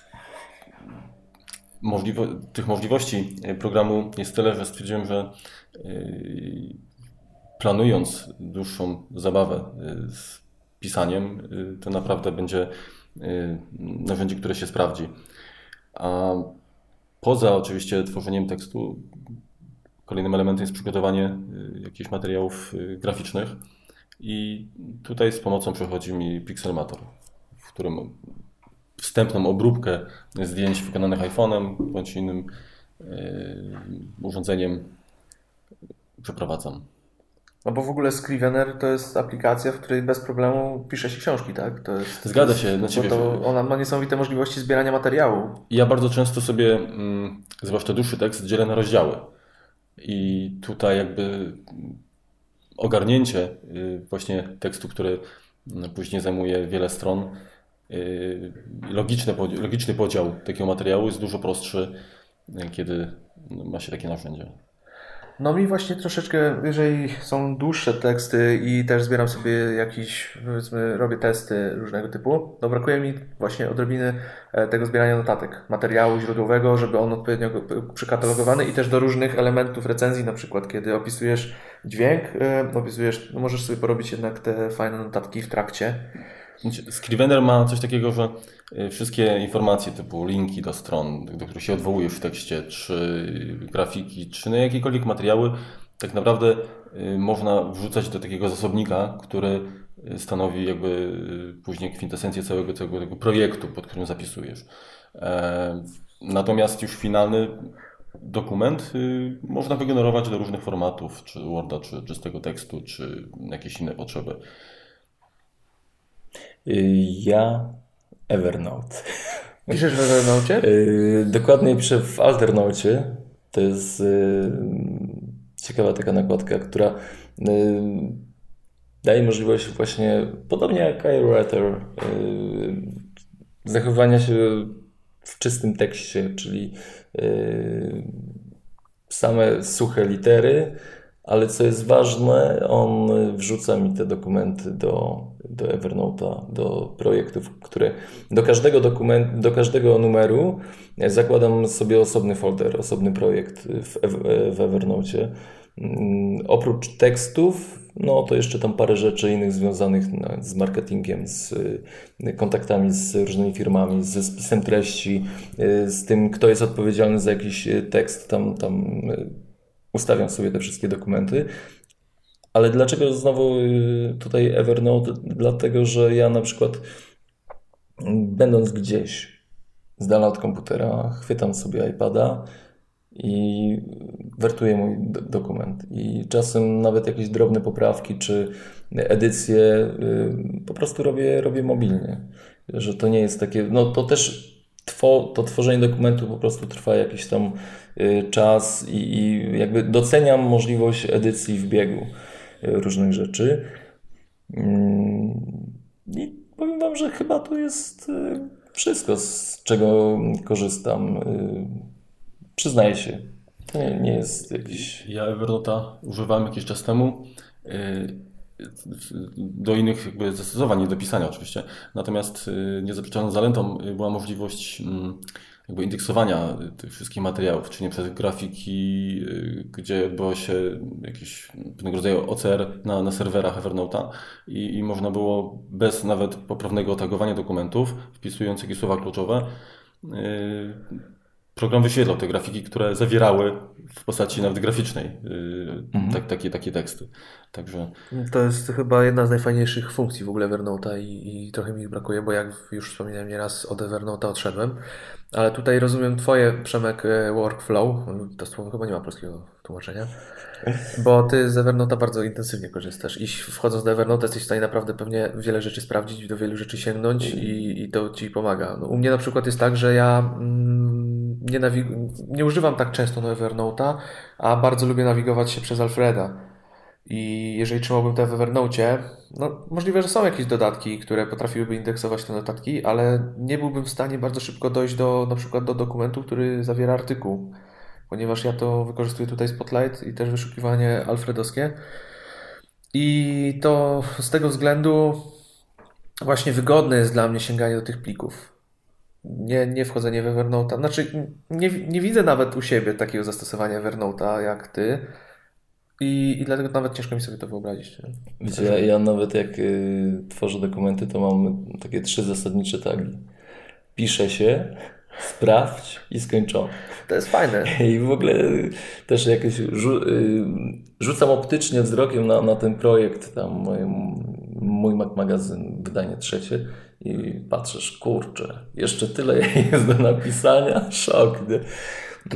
tych możliwości programu jest tyle, że stwierdziłem, że e, planując dłuższą zabawę e, z pisaniem, e, to naprawdę będzie e, narzędzie, które się sprawdzi. A poza oczywiście tworzeniem tekstu, kolejnym elementem jest przygotowanie jakichś materiałów graficznych. I tutaj z pomocą przychodzi mi Pixelmator, w którym wstępną obróbkę zdjęć wykonanych iPhone'em bądź innym urządzeniem przeprowadzam. No bo w ogóle Scrivener to jest aplikacja, w której bez problemu pisze się książki, tak? To jest, Zgadza się, znaczy to ona ma niesamowite możliwości zbierania materiału. Ja bardzo często sobie, mm, zwłaszcza dłuższy tekst, dzielę na rozdziały. I tutaj jakby ogarnięcie y, właśnie tekstu, który mm, później zajmuje wiele stron, y, logiczne, podzi- logiczny podział takiego materiału jest dużo prostszy, y, kiedy ma się takie narzędzie. No mi właśnie troszeczkę, jeżeli są dłuższe teksty i też zbieram sobie jakiś, powiedzmy, robię testy różnego typu, to brakuje mi właśnie odrobiny e, tego zbierania notatek, materiału źródłowego, żeby on odpowiednio go- przykatalogowany i też do różnych elementów recenzji, na przykład kiedy opisujesz dźwięk, e, opisujesz, no możesz sobie porobić jednak te fajne notatki w trakcie, Scrivener ma coś takiego, że y, wszystkie informacje typu linki do stron, do których się odwołujesz w tekście, czy grafiki, czy na jakiekolwiek materiały, tak naprawdę y, można wrzucać do takiego zasobnika, który y, stanowi jakby później kwintesencję całego tego, tego projektu, pod którym zapisujesz. E, natomiast już finalny dokument można wygenerować do różnych formatów, czy Worda, czy czystego tekstu, czy jakieś inne potrzeby. Ja Evernote. Piszesz w Evernote? Y, dokładnie piszę w Alternote. To jest y, ciekawa taka nakładka, która y, daje możliwość właśnie, podobnie jak iWriter, zachowania się w czystym tekście, czyli same suche litery, ale co jest ważne, on wrzuca mi te dokumenty do, do Evernote'a, do projektów, które do każdego dokumentu, do każdego numeru zakładam sobie osobny folder, osobny projekt w, w. Mm, oprócz tekstów, no to jeszcze tam parę rzeczy innych związanych no, z marketingiem, z kontaktami z różnymi firmami, ze spisem treści, z tym, kto jest odpowiedzialny za jakiś tekst, tam, tam ustawiam sobie te wszystkie dokumenty. Ale dlaczego znowu y, tutaj Evernote? Dlatego, że ja na przykład będąc gdzieś z dala od komputera, chwytam sobie iPada i wertuję mój dokument. I czasem nawet jakieś drobne poprawki czy edycje y, po prostu robię, robię mobilnie. Że to nie jest takie, no to też to tworzenie dokumentu po prostu trwa jakiś tam y, czas i, i jakby doceniam możliwość edycji w biegu y, różnych rzeczy. Mm, I powiem Wam, że chyba to jest y, wszystko, z czego korzystam. Przyznaję się, to nie, nie jest jakiś... Ja Evernote'a używałem jakiś czas temu do innych jakby zastosowań, do pisania oczywiście. Natomiast y, niezaprzeczalną zalętą y, była możliwość mm, jakby indeksowania tych wszystkich materiałów, czyli przez grafiki, y, gdzie odbyło się jakiś pewnego rodzaju OCR na, na serwerach Evernote'a i, i można było bez nawet poprawnego tagowania dokumentów, wpisując jakieś słowa kluczowe, program wyświetlał te grafiki, które zawierały w postaci nawet graficznej mhm. tak, takie, takie teksty. Także... To jest chyba jedna z najfajniejszych funkcji w ogóle Evernote'a i, i trochę mi ich brakuje, bo jak już wspominałem nieraz od Evernote'a odszedłem, ale tutaj rozumiem Twoje, Przemek, e, workflow, to słowo chyba nie ma polskiego tłumaczenia, bo Ty z Evernote'a bardzo intensywnie korzystasz i wchodząc do Evernote jesteś w stanie naprawdę pewnie wiele rzeczy sprawdzić, do wielu rzeczy sięgnąć i, i to Ci pomaga. No, u mnie na przykład jest tak, że ja mm, nie, nie używam tak często do Evernote'a, a bardzo lubię nawigować się przez Alfreda. I jeżeli trzymałbym to w Evernote, no możliwe, że są jakieś dodatki, które potrafiłyby indeksować te notatki, ale nie byłbym w stanie bardzo szybko dojść do na przykład do dokumentu, który zawiera artykuł, ponieważ ja to wykorzystuję tutaj Spotlight i też wyszukiwanie alfredowskie. I to z tego względu właśnie wygodne jest dla mnie sięganie do tych plików. Nie, nie wchodzenie w Evernote. Znaczy, nie, nie widzę nawet u siebie takiego zastosowania Evernote'a jak ty i, I dlatego nawet ciężko mi sobie to wyobrazić. Wiecie, ja, ja nawet jak y, tworzę dokumenty, to mam takie trzy zasadnicze tagi. Pisze się, sprawdź i skończone. To jest fajne. I w ogóle też jakieś rzu y, rzucam optycznie wzrokiem na, na ten projekt, tam mój, mój magazyn, wydanie trzecie i patrzysz, kurczę, jeszcze tyle jest do napisania, szok. Nie?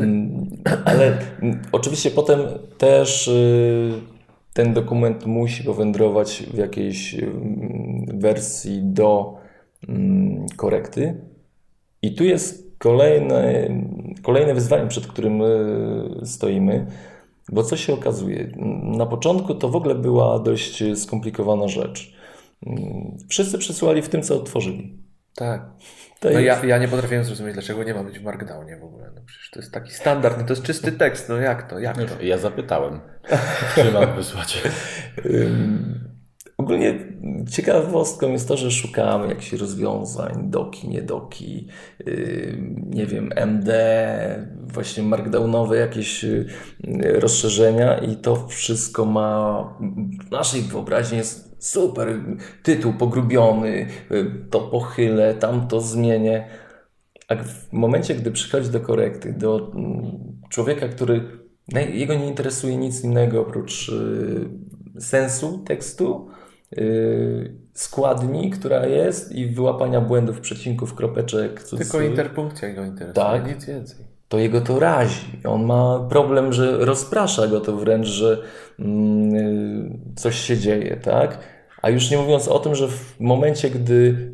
Mm, ale oczywiście potem też y, ten dokument musi powędrować w jakiejś mm, wersji do mm, korekty. I tu jest kolejne, kolejne wyzwanie, przed którym stoimy, bo co się okazuje? Na początku to w ogóle była dość skomplikowana rzecz. Wszyscy przesyłali w tym, co otworzyli. Tak. No ja, ja nie potrafiłem zrozumieć, dlaczego nie ma być w Markdownie w ogóle. No przecież to jest taki standard, no to jest czysty tekst, no jak to, jak to? Ja zapytałem, czy mam wysłać. Ogólnie ciekawostką jest to, że szukamy jakichś rozwiązań, doki, nie doki, nie wiem, MD, właśnie markdownowe jakieś rozszerzenia i to wszystko ma w naszej wyobraźni jest super, tytuł pogrubiony, to pochylę, tam to zmienię. A w momencie, gdy przychodzi do korekty, do mm, człowieka, który jego nie interesuje nic innego oprócz y, sensu tekstu, składni, która jest i wyłapania błędów, przecinków, kropeczek. Tylko interpunkcja go interesuje, tak, nic więcej. To jego to razi. On ma problem, że rozprasza go to wręcz, że mm, y, coś się dzieje, tak? A już nie mówiąc o tym, że w momencie, gdy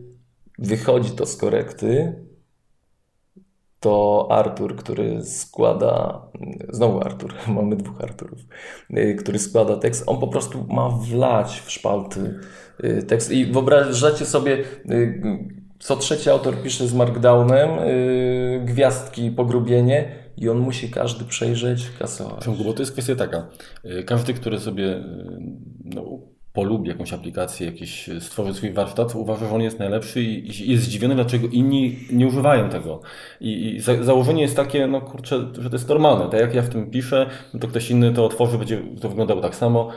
wychodzi to z korekty, to Artur, który składa, znowu Artur, mamy dwóch Arturów, y, który składa tekst, on po prostu ma wlać w szpalty y, tekst. I wyobrażacie sobie, y, co trzeci autor pisze z Markdownem, gwiazdki, pogrubienie, i on musi każdy przejrzeć, kasować. Bo to jest kwestia taka. Każdy, który sobie no, polubi jakąś aplikację, jakiś stworzy swój warsztat, uważa, że on jest najlepszy i jest zdziwiony, dlaczego inni nie używają tego. I, i za, założenie jest takie, no kurczę, że to jest normalne. Tak jak ja w tym piszę, no to ktoś inny to otworzy, będzie to wyglądało tak samo.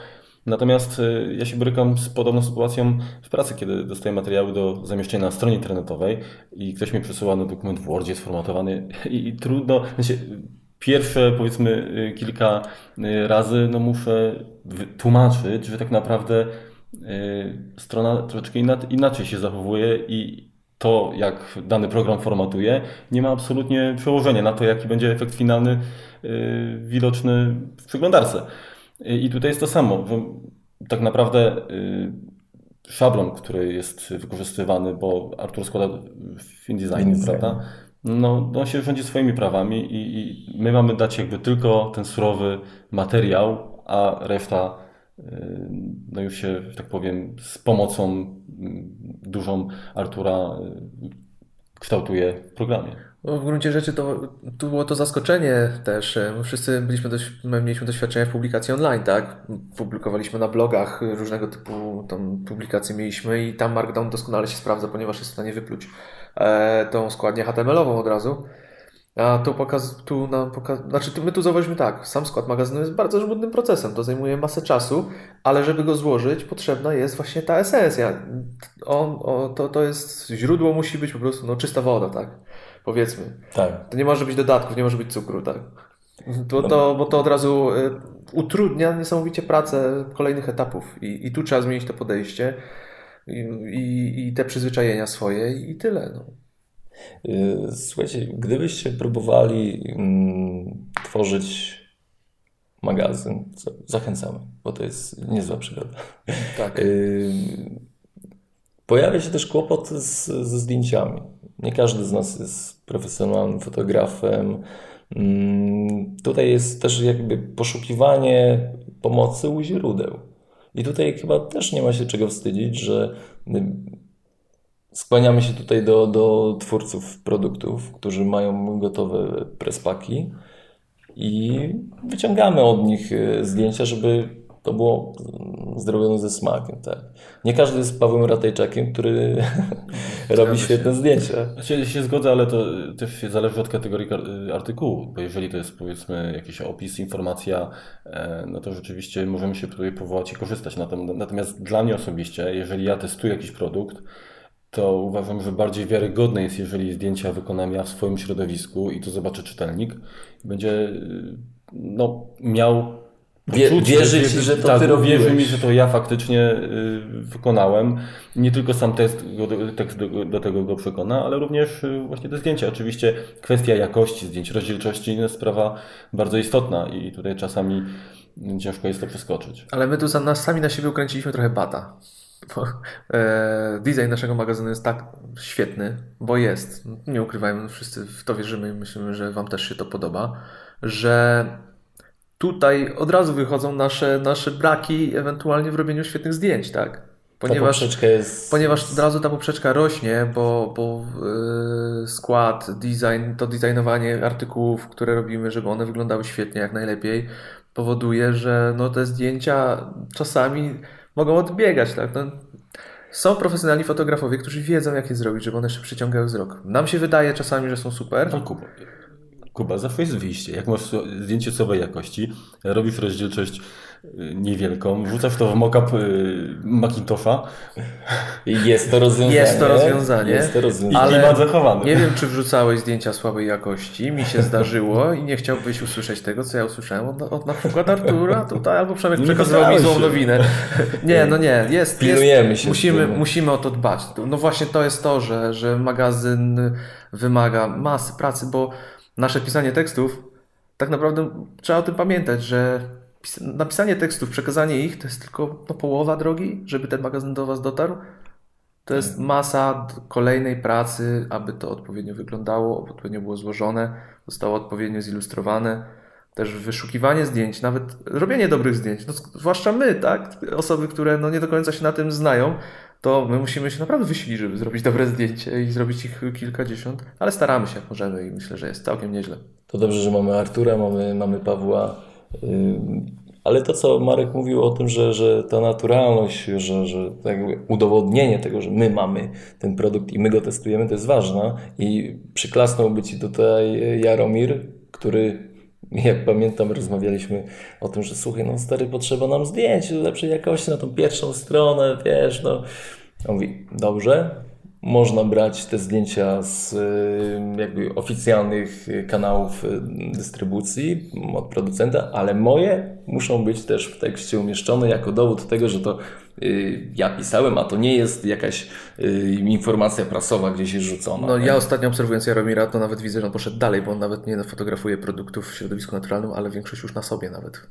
Natomiast y, ja się borykam z podobną sytuacją w pracy, kiedy dostaję materiały do zamieszczenia na stronie internetowej i ktoś mi przesyła no, dokument w Wordzie sformatowany i, i trudno, znaczy, pierwsze powiedzmy y, kilka y, razy no muszę tłumaczyć, że tak naprawdę y, strona troszeczkę inaczej się zachowuje i to, jak dany program formatuje, nie ma absolutnie przełożenia na to, jaki będzie efekt finalny widoczny w przeglądarce. I tutaj jest to samo, tak naprawdę szablon, który jest wykorzystywany, bo Artur składa w InDesign, prawda? No, on się rządzi swoimi prawami i, i, my mamy dać jakby tylko ten surowy materiał, a reszta y, no już się, że tak powiem, z pomocą mm, dużą Artura y, kształtuje w programie. No, w gruncie rzeczy to, to było to zaskoczenie też. My wszyscy byliśmy dość, mieliśmy doświadczenia w publikacji online, tak? Publikowaliśmy na blogach, różnego typu tam publikacje mieliśmy i tam Markdown doskonale się sprawdza, ponieważ jest w stanie wypluć e, tą składnię HTML-ową od razu. A tu, pokaz, tu nam pokaz, znaczy my tu zauważyliśmy tak, sam skład magazynu jest bardzo żmudnym procesem, to zajmuje masę czasu, ale żeby go złożyć potrzebna jest właśnie ta esencja. On, to, to jest, źródło musi być po prostu no, czysta woda, tak? Powiedzmy. Tak. To nie może być dodatków, nie może być cukru, tak? To, to, bo to od razu y, utrudnia niesamowicie pracę kolejnych etapów i, i tu trzeba zmienić to podejście i, i te przyzwyczajenia swoje i tyle. No. Y, słuchajcie, gdybyście próbowali mm, tworzyć magazyn, zachęcamy, bo to jest niezła przygoda. Tak. Y, pojawia się też kłopot z, ze zdjęciami. Nie każdy z nas jest profesjonalnym fotografem. Mm, tutaj jest też jakby poszukiwanie pomocy u źródeł. I tutaj chyba też nie ma się czego wstydzić, że skłaniamy się tutaj do, do twórców produktów, którzy mają gotowe prespaki i wyciągamy od nich e, zdjęcia, żeby to było zrobione ze smakiem. Tak. Nie każdy jest Pawłem Ratajczakiem, który robi świetne zdjęcia. Znaczy, się zgodzę, ale to też zależy od kategorii artykułu, bo jeżeli to jest powiedzmy jakiś opis, informacja, e, no to rzeczywiście możemy się tutaj powołać i korzystać. Natomiast dla mnie osobiście, jeżeli ja testuję jakiś produkt, to uważam, że bardziej wiarygodne jest, jeżeli zdjęcia wykonam ja w swoim środowisku i to zobaczy czytelnik, będzie no, miał Wie, wierzy ci, że to tak, ty robiłeś. Wierzy mi, że to ja faktycznie y, wykonałem. Nie tylko sam tekst, tekst do, do, tego go przekona, ale również y, właśnie te zdjęcia. Oczywiście kwestia jakości zdjęć, rozdzielczości jest sprawa bardzo istotna i tutaj czasami ciężko jest to przeskoczyć. Ale my tu sami na siebie ukręciliśmy trochę bata. Bo, e, design naszego magazynu jest tak świetny, bo jest, nie ukrywajmy, wszyscy w to wierzymy i myślimy, że Wam też się to podoba, że tutaj od razu wychodzą nasze, nasze braki ewentualnie w robieniu świetnych zdjęć, tak? Ponieważ, jest... ponieważ od razu ta poprzeczka rośnie, bo, bo yy, skład, design, to designowanie artykułów, które robimy, żeby one wyglądały świetnie, jak najlepiej, powoduje, że no, te zdjęcia czasami mogą odbiegać. Tak? No, są profesjonalni fotografowie, którzy wiedzą, jak je zrobić, żeby one jeszcze przyciągały wzrok. Nam się wydaje czasami, że są super. No, Kuba. Zawsze jest wyjście. Jak masz zdjęcie słabej jakości, robisz rozdzielczość y, niewielką, wrzucasz to w mockup y, Macintosha Jest to rozwiązanie. Jest to rozwiązanie. Jest to i rozwiązanie. Ale klimat zachowany. Nie wiem, czy wrzucałeś zdjęcia słabej jakości. Mi się zdarzyło i nie chciałbyś usłyszeć tego, co ja usłyszałem od, od na przykład Artura tutaj, albo Przemek przekazywał mi złą nowinę. Nie, no nie, jest. Pilnujemy jest, się Musimy, musimy o to dbać. No właśnie to jest to, że, że magazyn wymaga masy pracy, bo nasze pisanie tekstów, tak naprawdę trzeba o tym pamiętać, że pis- napisanie tekstów, przekazanie ich to jest tylko no, połowa drogi, żeby ten magazyn do Was dotarł. To jest masa d- kolejnej pracy, aby to odpowiednio wyglądało, odpowiednio było złożone, zostało odpowiednio zilustrowane. Też wyszukiwanie zdjęć, nawet robienie dobrych zdjęć, no, zwłaszcza my, tak? Osoby, które no, nie do końca się na tym znają, to my musimy się naprawdę wysilić, żeby zrobić dobre zdjęcie i zrobić ich kilkadziesiąt, ale staramy się, jak możemy i myślę, że jest całkiem nieźle. To dobrze, że mamy Artura, mamy, mamy Pawła. ym, Ale to, co Marek mówił o tym, że, że ta naturalność, że, że udowodnienie tego, że my mamy ten produkt i my go testujemy, to jest ważne. I przyklasnąłby ci tutaj Jaromir, który, jak pamiętam, rozmawialiśmy o tym, że słuchaj, no stary, potrzeba nam zdjęć lepszej jakości na tą pierwszą stronę, wiesz, no. On mówi, dobrze, można brać te zdjęcia z y, jakby oficjalnych kanałów y, dystrybucji od producenta, ale moje muszą być też w tekście umieszczone jako dowód tego, że to ja pisałem, a to nie jest jakaś y, informacja prasowa gdzieś jest rzucona. No nie? ja ostatnio obserwując Jaromira, to nawet widzę, że on poszedł dalej, bo on nawet nie fotografuje produktów w środowisku naturalnym, ale większość już na sobie nawet.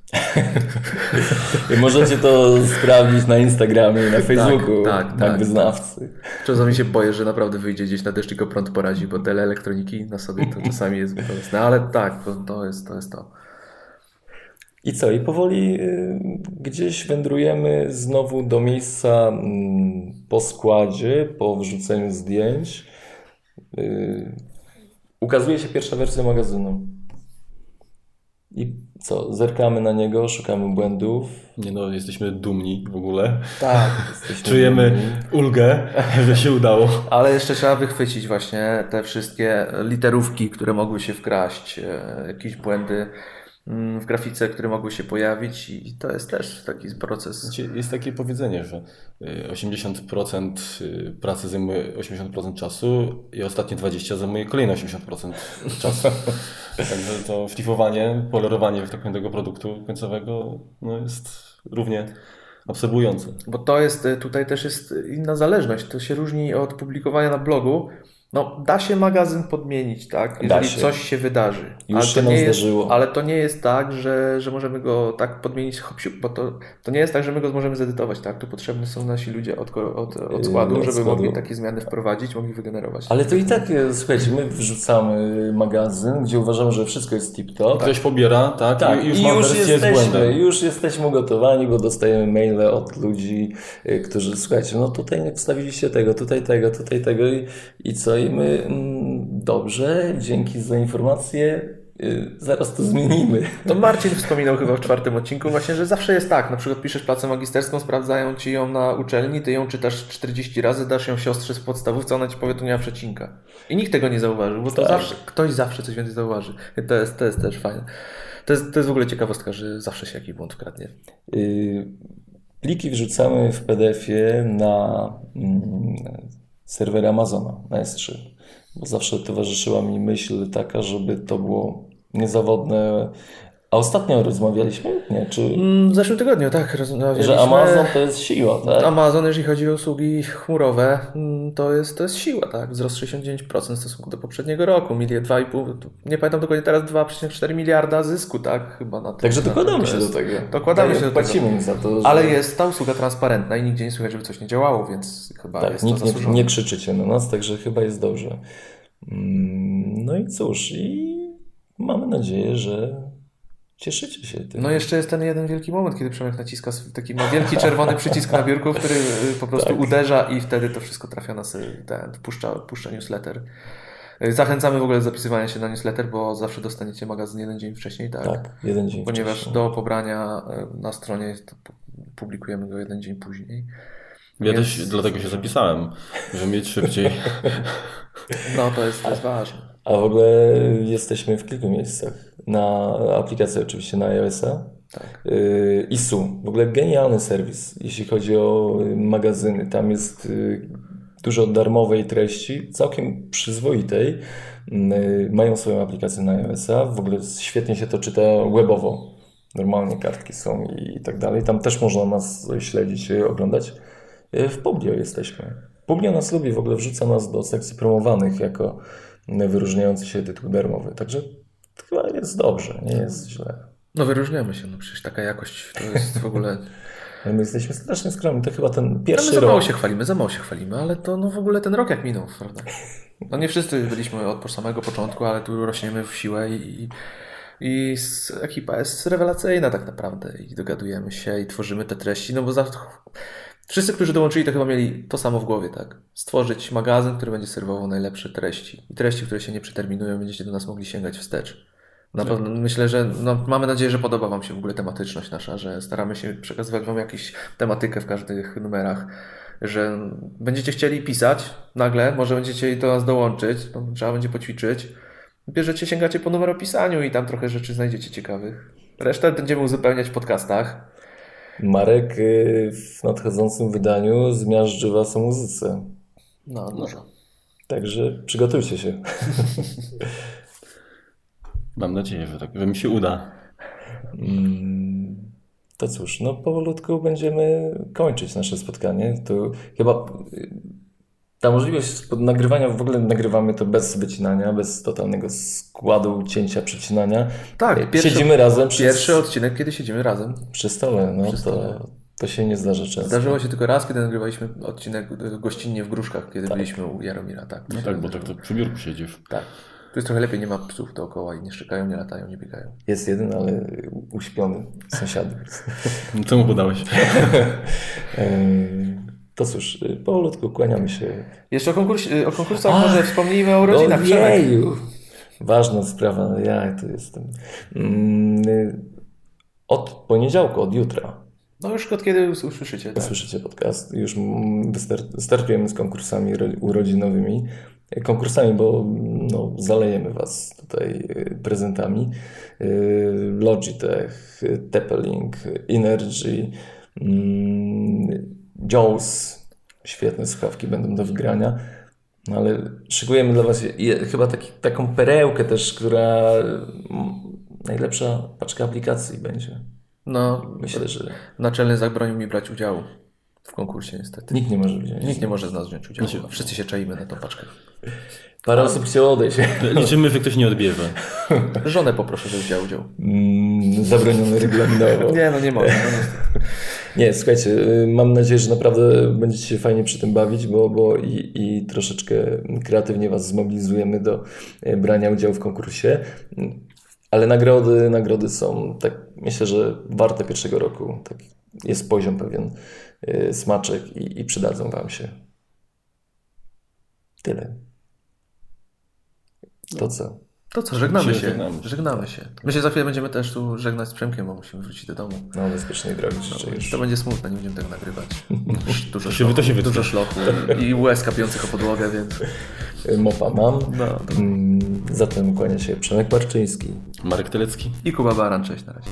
Możecie to sprawdzić na Instagramie i na Facebooku, tak, tak, tak. wyznawcy. Czasami się boję, że naprawdę wyjdzie gdzieś na deszcz i go prąd porazi, bo tyle elektroniki na sobie to czasami jest bolesne, ale tak, to, to, jest, to jest to. I co? I powoli y, gdzieś wędrujemy znowu do miejsca mm, po składzie, po wrzuceniu zdjęć. Y, ukazuje się pierwsza wersja magazynu. I co? Zerkamy na niego, szukamy błędów. Nie no, jesteśmy dumni w ogóle. Tak. Jesteśmy Czujemy dumni. ulgę, że się udało. Ale jeszcze trzeba wychwycić właśnie te wszystkie literówki, które mogły się wkraść, e, jakieś błędy w grafice, które mogły się pojawić i to jest też taki proces. Wiecie, Jest takie powiedzenie, że y, 80% y, pracy zajmuje 80% czasu i ostatnie 20% zajmuje kolejne 80% czasu. Także to szlifowanie, polerowanie tak powiem, tego produktu końcowego no, jest równie absorbujące. Bo to jest, e, tutaj też jest inna zależność. To się różni od publikowania na blogu. No, da się magazyn podmienić, tak? Jeżeli się. coś się wydarzy. Już ale się to nam nie jest, zdarzyło. Ale to nie jest tak, że, że możemy go tak podmienić, bo to, to nie jest tak, że my go możemy zedytować, tak? Tu potrzebni są nasi ludzie od, od, od składu, od żeby składu. mogli takie zmiany wprowadzić, mogli wygenerować. Ale to i tak, słuchajcie, my wrzucamy magazyn, gdzie uważamy, że wszystko jest tip-top. Ktoś pobiera, tak, Tak, i już i już wersję z jesteśmy, już jesteśmy ugotowani, bo dostajemy maile od ludzi, y, którzy, słuchajcie, no tutaj nie wstawiliście tego, tutaj tego, tutaj tego i, i co? I my, mm, dobrze, dzięki za informację, y, zaraz to zmienimy. To Marcin wspominał chyba w czwartym odcinku właśnie, że zawsze jest tak. Na przykład piszesz pracę magisterską, sprawdzają ci ją na uczelni, ty ją czytasz 40 razy, dasz ją siostrze z podstawówce, ona ci powie, tu nie ma przecinka. I nikt tego nie zauważył, bo to Tak. zawsze, ktoś zawsze coś więcej zauważy. To jest, to jest też fajne. To jest, to jest w ogóle ciekawostka, że zawsze się jakiś błąd wkradnie. Y, Pliki wrzucamy w PDF-ie na mm, serwer Amazona, na S3. Bo zawsze towarzyszyła mi myśl taka, żeby to było niezawodne. A ostatnio rozmawialiśmy, nie? Czy, Mm, W zeszłym tygodniu, tak, rozmawialiśmy. że Amazon to jest siła, tak? Amazon, jeżeli chodzi o usługi chmurowe, mm, to jest, to jest siła, tak? Wzrost 69% w stosunku do poprzedniego roku. Miliard, 2,5, nie pamiętam dokładnie teraz, 2,4 miliarda zysku, tak? Chyba na to. Także tym dokładamy to się do tego. Dokładamy się do tego. Za to. Że... Ale jest ta usługa transparentna i nigdzie nie słychać, żeby coś nie działało, więc chyba Tak, jest nikt to nie, zasłużone. nie krzyczycie na nas, także chyba jest dobrze. Mm, No i cóż, i mamy nadzieję, że cieszycie się tym. No jeszcze jest ten jeden wielki moment, kiedy Przemek naciska taki ma wielki czerwony przycisk na biurku, który y, po prostu Tak. uderza i wtedy to wszystko trafia na ten, puszcza, puszcza newsletter. Y, Zachęcamy w ogóle do zapisywania się na newsletter, bo zawsze dostaniecie magazyn jeden dzień wcześniej, tak? tak, jeden dzień Ponieważ wcześniej. do pobrania y, na stronie publikujemy go jeden dzień później. Ja Więc- też dlatego się zapisałem, żeby mieć szybciej. No to jest, to jest ważne. A w ogóle jesteśmy w kilku miejscach. Na aplikacji oczywiście na iOS-a, Tak. Yy, ISU, w ogóle genialny serwis, jeśli chodzi o y, magazyny. Tam jest y, dużo darmowej treści, całkiem przyzwoitej. Mają swoją aplikację na iOS-a, w ogóle świetnie się to czyta webowo. Normalnie kartki są i tak dalej. Tam też można nas śledzić, y, oglądać. W Publio jesteśmy. Publio nas lubi, w ogóle wrzuca nas do sekcji promowanych jako y, wyróżniający się tytuł darmowy. Także chyba jest dobrze, nie jest źle. No wyróżniamy się, no przecież taka jakość to jest w ogóle... Ale my jesteśmy strasznie skromni. To chyba ten No my pierwszy za mało rok. się chwalimy, za mało się chwalimy, ale to no w ogóle ten rok jak minął, prawda? No nie wszyscy byliśmy od samego początku, ale tu rośniemy w siłę i, i ekipa jest rewelacyjna tak naprawdę i dogadujemy się i tworzymy te treści, no bo za... Wszyscy, którzy dołączyli, to chyba mieli to samo w głowie, tak? Stworzyć magazyn, który będzie serwował najlepsze treści. I treści, które się nie przeterminują, będziecie do nas mogli sięgać wstecz. Na pewno myślę, że no, mamy nadzieję, że podoba Wam się w ogóle tematyczność nasza, że staramy się przekazywać Wam jakąś tematykę w każdych numerach, że będziecie chcieli pisać nagle, może będziecie do nas dołączyć, no, trzeba będzie poćwiczyć. Bierzecie, sięgacie po numeropisaniu i tam trochę rzeczy znajdziecie ciekawych. Resztę będziemy uzupełniać w podcastach. Marek y, w nadchodzącym wydaniu zmiażdży Was o muzyce. No, dużo. Także przygotujcie się. Mam nadzieję, że tak, że mi się uda. Mm, To cóż, no powolutku będziemy kończyć nasze spotkanie. To chyba y, ta możliwość nagrywania, w ogóle nagrywamy to bez wycinania, bez totalnego składu, cięcia, przecinania. Tak, pierwszy, Siedzimy razem przy, pierwszy odcinek, kiedy siedzimy razem. przy stole. No, Przy to, stole. to się nie zdarza często. Zdarzyło się tylko raz, kiedy nagrywaliśmy odcinek y, gościnnie w Gruszkach, kiedy byliśmy u Jaromira. Tak, No tak, bo tak to przy biurku siedzisz. Tak. Tu jest trochę lepiej, nie ma psów dookoła i nie szczekają, nie latają, nie biegają. Jest jeden, ale uśpiony sąsiadów. No Co mu podałeś? To cóż, y, powolutku kłaniamy się. Jeszcze o, konkurs, y, o konkursach może wspomnijmy o urodzinach. Przemek. Ojeju! Ważna sprawa, no ja tu jestem. Mm, y, Od poniedziałku, od jutra No już od kiedy us- usłyszycie. Tak? słyszycie podcast. Już mm, startujemy z konkursami ro- urodzinowymi. Konkursami, bo no, zalejemy Was tutaj prezentami. Logitech, Teppelink, Energy, mm, Jaws. Świetne słuchawki będą do wygrania. No ale szykujemy dla Was je, chyba taki, taką perełkę też, która mm, najlepsza paczka aplikacji będzie. No, Myślę, że naczelny zabronił mi brać udziału w konkursie niestety. nikt nie może wziąć. Nikt nie może z nas wziąć udziału. Wszyscy się czaimy na tą paczkę. Parę osób chciało odejść. Liczymy, że ktoś nie odbierze. Żonę poproszę, żeby wzięła udział. Mm, zabronione regulaminowo. Nie, no nie mogę. No. Nie, słuchajcie, y, mam nadzieję, że naprawdę będziecie się fajnie przy tym bawić, bo, bo i, i troszeczkę kreatywnie Was zmobilizujemy do y, brania udziału w konkursie. Ale nagrody, nagrody są, tak myślę, że warte pierwszego roku. Tak jest poziom pewien, y, smaczek i, i przydadzą Wam się. Tyle. To co? To co, żegnamy się. Żegnamy się. Żegnamy się. My się za chwilę będziemy też tu żegnać z Przemkiem, bo musimy wrócić do domu. No, bezpiecznej drogi życzę. No, to będzie smutne, nie będziemy tego nagrywać. Dużo szlochu, to się dużo szlochu i łez kapiących o podłogę, więc... Mopa mam. No, to... Mm, zatem kłania się Przemek Marczyński, Marek Telecki i Kuba Baran. Cześć, na razie.